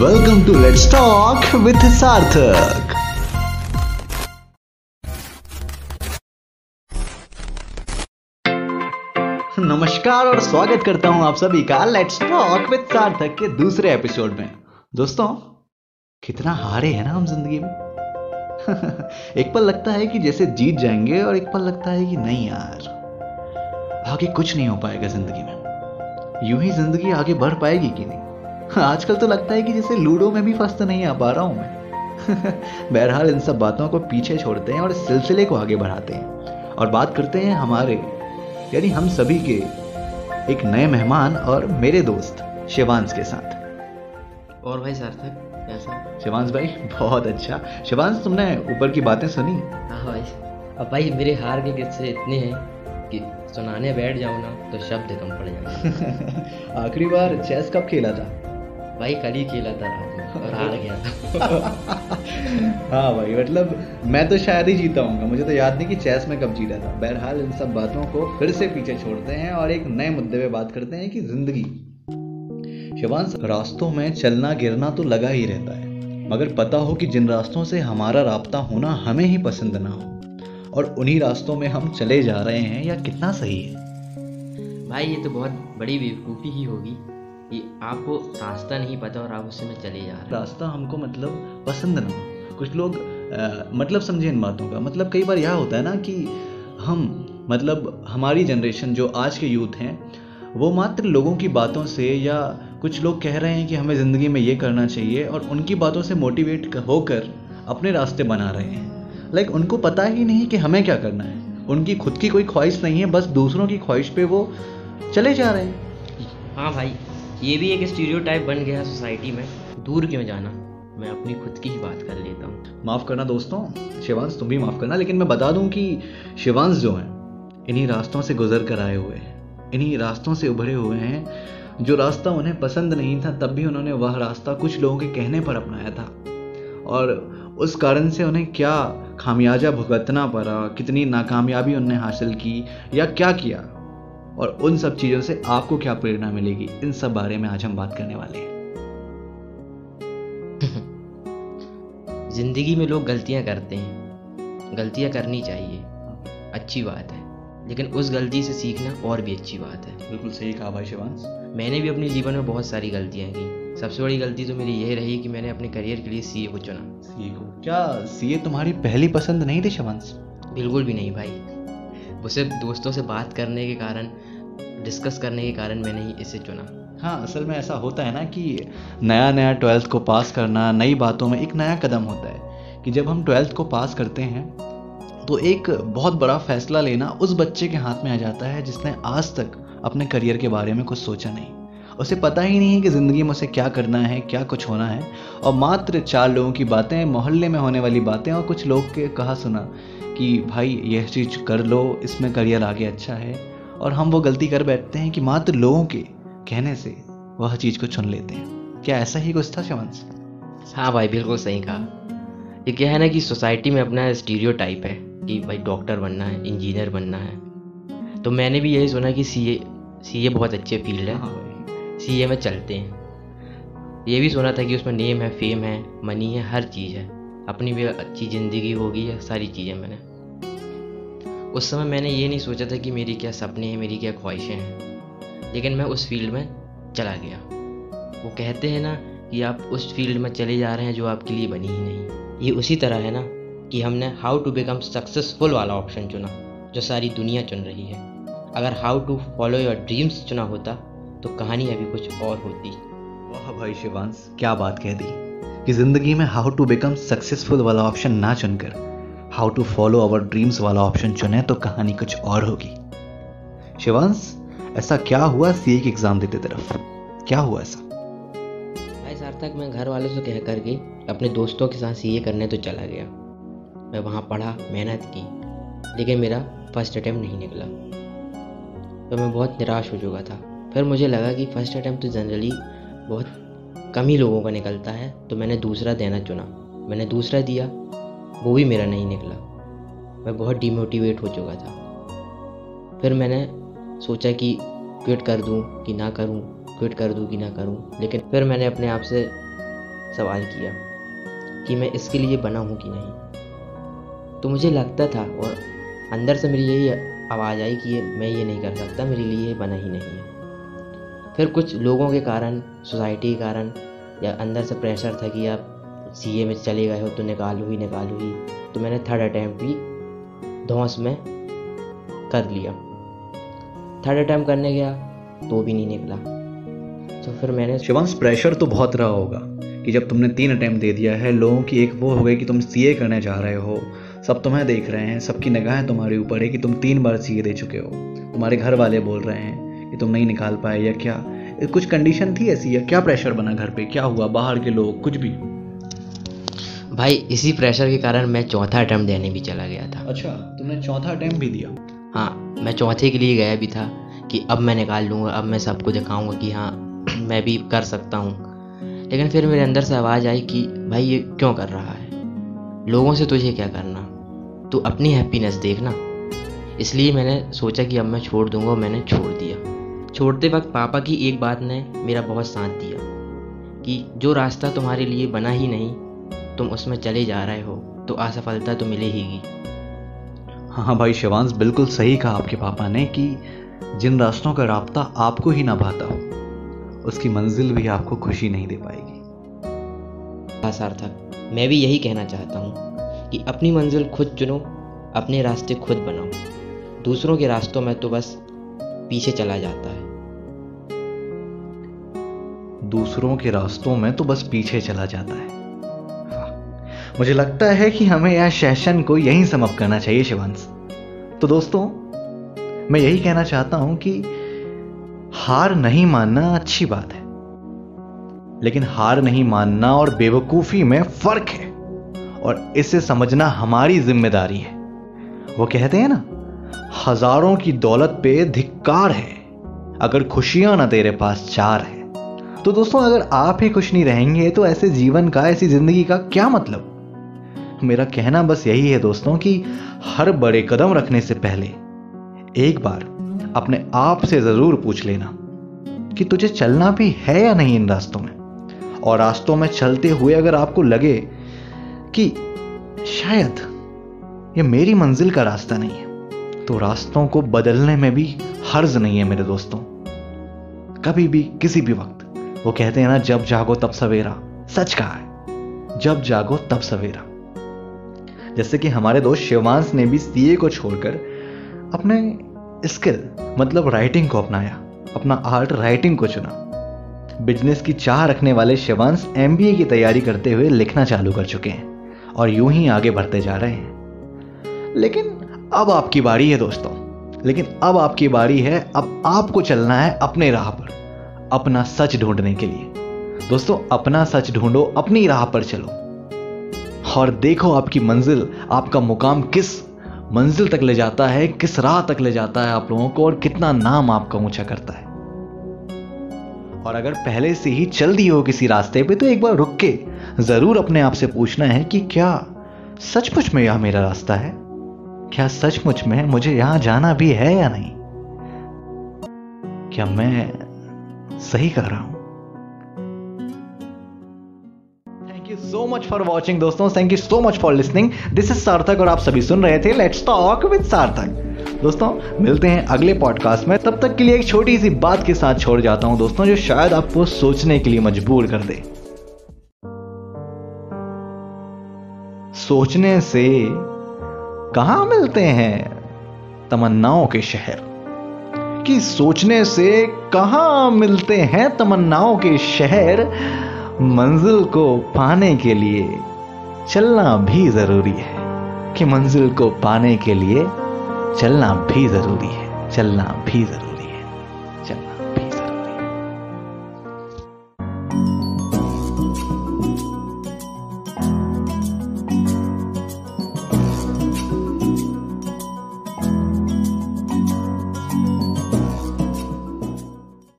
Welcome to Let's Talk with सार्थक नमस्कार और स्वागत करता हूँ आप सभी का लेट्स टॉक विद सार्थक के दूसरे एपिसोड में। दोस्तों, कितना हारे हैं ना हम ज़िंदगी में। एक पल लगता है कि जैसे जीत जाएँगे और एक पल लगता है कि नहीं यार, आगे कुछ नहीं हो पाएगा ज़िंदगी में। यूँ ही ज़िंदगी आगे बढ़ पाएगी कि नहीं? आजकल तो लगता है कि जैसे लूडो में भी फंस तो नहीं आ पा रहा हूँ मैं। बहरहाल इन सब बातों को पीछे छोड़ते हैं और इस सिलसिले को आगे बढ़ाते हैं। और बात करते हैं हमारे यानी हम सभी के एक नए मेहमान और मेरे दोस्त शिवांश के साथ। और भाई सार्थक कैसा शिवांश भाई बहुत अच्छा। शिवांश तुमने ऊपर की बातें सुनी? हाँ भाई। अब भाई मेरे हार के किस्से इतने हैं कि सुनाने बैठ जाओ ना तो शब्द कम पड़ जाएँगे। आखिरी बार चेस कब खेला था? भाई कल ही खेला था रात में और हार गया था। हाँ भाई मतलब मैं तो शायद ही जीता हूँ मुझे तो याद नहीं कि चेस में कब जीता था। बहरहाल इन सब बातों को फिर से पीछे छोड़ते हैं और एक नए मुद्दे पे बात करते हैं कि ज़िंदगी। शिवांश रास्तों में चलना गिरना तो लगा ही रहता है। मगर पता हो कि जिन रास्तों से हमारा राब्ता होना हमें ही पसंद ना हो और उन्हीं रास्तों में हम चले जा रहे हैं या कितना सही है। भाई ये तो बहुत बड़ी बेवकूफ़ी ही होगी। कि आपको रास्ता नहीं पता और आप उससे में चले जा रहे हैं। रास्ता हमको मतलब पसंद ना हो। कुछ लोग अ, मतलब समझे इन बातों का। मतलब कई बार यह होता है ना कि हम मतलब हमारी जनरेशन जो आज के यूथ हैं वो मात्र लोगों की बातों से या कुछ लोग कह रहे हैं कि हमें ज़िंदगी में ये करना चाहिए और उनकी बातों से मोटिवेट होकर अपने रास्ते बना रहे हैं। लाइक उनको पता ही नहीं कि हमें क्या करना है। उनकी खुद की कोई ख्वाहिश नहीं है बस दूसरों की ख्वाहिश पे वो चले जा रहे हैं। हाँ भाई। ये भी एक स्टीरियोटाइप बन गया है सोसाइटी में। दूर क्यों जाना? मैं अपनी खुद की ही बात कर लेता हूँ। माफ़ करना दोस्तों, शिवांश, तुम भी माफ़ करना, लेकिन मैं बता दूँ कि शिवांश जो हैं, इन्हीं रास्तों से गुजर कर आए हुए हैं। इन्हीं रास्तों से उभरे हुए हैं, जो रास्ता उन्हें पसंद नहीं था, तब भी उन्होंने वह रास्ता कुछ लोगों के कहने पर अपनाया था। और उस कारण से उन्हें क्या खामियाजा भुगतना पड़ा, कितनी नाकामयाबी उन्हें हासिल की, या क्या किया? और उन सब चीज़ों से आपको क्या प्रेरणा मिलेगी? इन सब बारे में आज हम बात करने वाले हैं। ज़िंदगी में लोग गलतियाँ करते हैं। गलतियाँ करनी चाहिए। अच्छी बात है। लेकिन उस गलती से सीखना और भी अच्छी बात है। बिल्कुल सही कहा भाई शिवांश। मैंने भी अपने जीवन में बहुत सारी गलतियाँ की। सबसे बड़ी गलती तो मेरी यह रही कि मैंने अपने करियर के लिए सीए को चुना। सीए को? क्या सीए तुम्हारी पहली पसंद नहीं थी शिवांश? बिल्कुल भी नहीं भाई। सिर्फ़ दोस्तों से बात करने के कारण डिस्कस करने के कारण मैंने ही इसे चुना। हाँ असल में ऐसा होता है ना कि नया नया ट्वेल्थ को पास करना नई बातों में एक नया कदम होता है कि जब हम ट्वेल्थ को पास करते हैं तो एक बहुत बड़ा फैसला लेना उस बच्चे के हाथ में आ जाता है जिसने आज तक अपने करियर के बारे में कुछ सोचा नहीं। उसे पता ही नहीं है कि ज़िंदगी में उसे क्या करना है क्या कुछ होना है। और मात्र चार लोगों की बातें मोहल्ले में होने वाली बातें और कुछ लोग के कहा सुना कि भाई यह चीज़ कर लो इसमें करियर आगे अच्छा है। और हम वो गलती कर बैठते हैं कि मात्र लोगों के कहने से वह चीज़ को चुन लेते हैं। क्या ऐसा ही कुछ था शवंश हाँ भाई बिल्कुल सही कहा। ये क्या है ना कि सोसाइटी में अपना स्टीरियो टाइप है कि भाई डॉक्टर बनना है इंजीनियर बनना है। तो मैंने भी यही सुना कि सी ए सी ए बहुत अच्छे फ़ील्ड है। हाँ भाई सी ए में चलते हैं। ये भी सुना था कि उसमें नेम है, फेम है, मनी है, हर चीज़ है। अपनी भी अच्छी ज़िंदगी होगी है सारी चीज़ें मैंने। उस समय मैंने ये नहीं सोचा था कि मेरी क्या सपने हैं, मेरी क्या ख्वाहिशें हैं। लेकिन मैं उस फ़ील्ड में चला गया। वो कहते हैं ना कि आप उस फ़ील्ड में चले जा रहे हैं जो आपके लिए बनी ही नहीं। ये उसी तरह है ना कि हमने हाउ टू बिकम सक्सेसफुल वाला ऑप्शन चुना, जो सारी दुनिया चुन रही है। अगर how to follow your dreams चुना होता तो कहानी अभी कुछ और होती। वाह भाई शिवांश क्या बात कह दी। कि ज़िंदगी में हाउ टू बिकम सक्सेसफुल वाला ऑप्शन ना चुनकर how to follow our dreams वाला ऑप्शन चुने तो कहानी कुछ और होगी। शिवांश ऐसा क्या हुआ सीए की एग्ज़ाम देते तरफ़? क्या हुआ ऐसा? भाई सार्थक मैं घर वालों से कह करके अपने दोस्तों के साथ सीए करने तो चला गया। मैं वहाँ पढ़ा मेहनत की लेकिन मेरा फ़र्स्ट अटैम्प्ट नहीं निकला। तो मैं बहुत निराश हो चुका था। फिर मुझे लगा कि फ़र्स्ट अटैम्प्ट तो जनरली बहुत कम ही लोगों का निकलता है तो मैंने दूसरा देना चुना। मैंने दूसरा दिया, वो भी मेरा नहीं निकला। मैं बहुत डिमोटिवेट हो चुका था। फिर मैंने सोचा कि क्विट कर दूँ कि ना करूँ क्विट कर दूँ कि ना करूँ, लेकिन फिर मैंने अपने आप से सवाल किया कि मैं इसके लिए बना हूँ कि नहीं। तो मुझे लगता था और अंदर से मेरी यही आवाज़ आई कि ये, मैं ये नहीं कर सकता, मेरे लिए ये बना ही नहीं है। फिर कुछ लोगों के कारण सोसाइटी के कारण, या अंदर से प्रेशर था कि आप सीए में चले गए हो तो निकालो ही निकालो ही तो मैंने थर्ड अटैम्प्ट भी धौस में कर लिया। थर्ड अटैम्प्ट करने गया तो भी नहीं निकला। तो फिर मैंने शिवांश प्रेशर तो बहुत रहा होगा कि जब तुमने तीन अटैम्प्ट दे दिया है, लोगों की एक वो हो गई कि तुम सीए करने जा रहे हो। सब तुम्हें देख रहे हैं, सबकी निगाहें तुम्हारे ऊपर है कि तुम तीन बार सीए दे चुके हो। तुम्हारे घर वाले बोल रहे हैं कि तुम नहीं निकाल पाए या क्या? कुछ कंडीशन थी ऐसी या क्या प्रेशर बना घर पे? क्या हुआ? बाहर के लोग कुछ भी? भाई इसी प्रेशर के कारण मैं चौथा अटैम्प्ट देने भी चला गया था। अच्छा तुमने चौथा अटैम्प्ट भी दिया? हाँ मैं चौथे के लिए गया भी था कि अब मैं निकाल लूँगा अब मैं सबको दिखाऊँगा कि हाँ मैं भी कर सकता हूँ। लेकिन फिर मेरे अंदर से आवाज़ आई कि भाई ये क्यों कर रहा है? लोगों से तुझे क्या करना? तू अपनी हैप्पीनेस देखना। इसलिए मैंने सोचा कि अब मैं छोड़ दूँगा मैंने छोड़ दिया। छोड़ते वक्त पापा की एक बात ने मेरा बहुत साथ दिया कि जो रास्ता तुम्हारे लिए बना ही नहीं तुम उसमें चले जा रहे हो तो असफलता तो मिले ही हाँ हाँ भाई शिवांश बिल्कुल सही कहा आपके पापा ने कि जिन रास्तों का रास्ता आपको ही ना भाता हो उसकी मंजिल भी आपको खुशी नहीं दे पाएगी। हाँ सार्थक मैं भी यही कहना चाहता हूँ कि अपनी मंजिल खुद चुनो अपने रास्ते खुद बनाओ। दूसरों के रास्तों में तो बस पीछे चला जाता है। दूसरों के रास्तों में तो बस पीछे चला जाता है। मुझे लगता है कि हमें यह सेशन को यहीं समाप्त करना चाहिए, शिवांश। तो दोस्तों, मैं यही कहना चाहता हूँ कि हार नहीं मानना अच्छी बात है। लेकिन हार नहीं मानना और बेवकूफ़ी में फ़र्क है और इसे समझना हमारी ज़िम्मेदारी है। वो कहते हैं ना, हज़ारों की दौलत पे धिक्कार है, अगर खुशियाँ ना तेरे पास चार है। तो दोस्तों, अगर आप ही खुश नहीं रहेंगे तो ऐसे जीवन का, ऐसी ज़िंदगी का क्या मतलब? मेरा कहना बस यही है दोस्तों कि हर बड़े कदम रखने से पहले एक बार अपने आप से ज़रूर पूछ लेना कि तुझे चलना भी है या नहीं इन रास्तों में? और रास्तों में चलते हुए अगर आपको लगे कि शायद ये मेरी मंजिल का रास्ता नहीं है तो रास्तों को बदलने में भी हर्ज नहीं है मेरे दोस्तों। कभी भी, किसी भी वक्त। वो कहते हैं ना, जब जागो तब सवेरा। सच कहा है। जब जागो तब सवेरा। जैसे कि हमारे दोस्त शिवांश ने भी सीए को छोड़कर अपने स्किल मतलब राइटिंग को अपनाया। अपना आर्ट राइटिंग को चुना। बिज़नेस की चाह रखने वाले शिवांश एम की तैयारी करते हुए लिखना चालू कर चुके हैं और यूँ ही आगे बढ़ते जा रहे हैं। लेकिन अब आपकी बारी है दोस्तों। लेकिन अब आपकी बारी है, अब आपको चलना है अपने राह पर। अपना सच ढूँढने के लिए। दोस्तों, अपना सच ढूंढो, अपनी राह पर चलो। और देखो आपकी मंजिल, आपका मुकाम किस मंजिल तक ले जाता है, किस राह तक ले जाता है आप लोगों को और कितना नाम आपका ऊँचा करता है। और अगर पहले से ही चल दी हो किसी रास्ते पे तो एक बार रुक के ज़रूर अपने आप से पूछना है कि क्या सचमुच में यह मेरा रास्ता है? क्या सचमुच में मुझे यहाँ जाना भी है या नहीं? क्या मैं सही कर रहा हूँ। Thank you so much for watching दोस्तों। Thank you so much for listening this is Sarthak और आप सभी सुन रहे थे लेट्स टॉक विद सार्थक दोस्तों, मिलते हैं अगले पॉडकास्ट में। तब तक के लिए एक छोटी सी बात के साथ छोड़ जाता हूँ, दोस्तों, जो शायद आपको सोचने के लिए मजबूर कर दे। सोचने से कहा मिलते हैं तमन्नाओं के शहर? कि सोचने से कहाँ मिलते हैं तमन्नाओं के शहर मंजिल को पाने के लिए? चलना भी ज़रूरी है कि मंजिल को पाने के लिए चलना भी ज़रूरी है, चलना भी ज़रूरी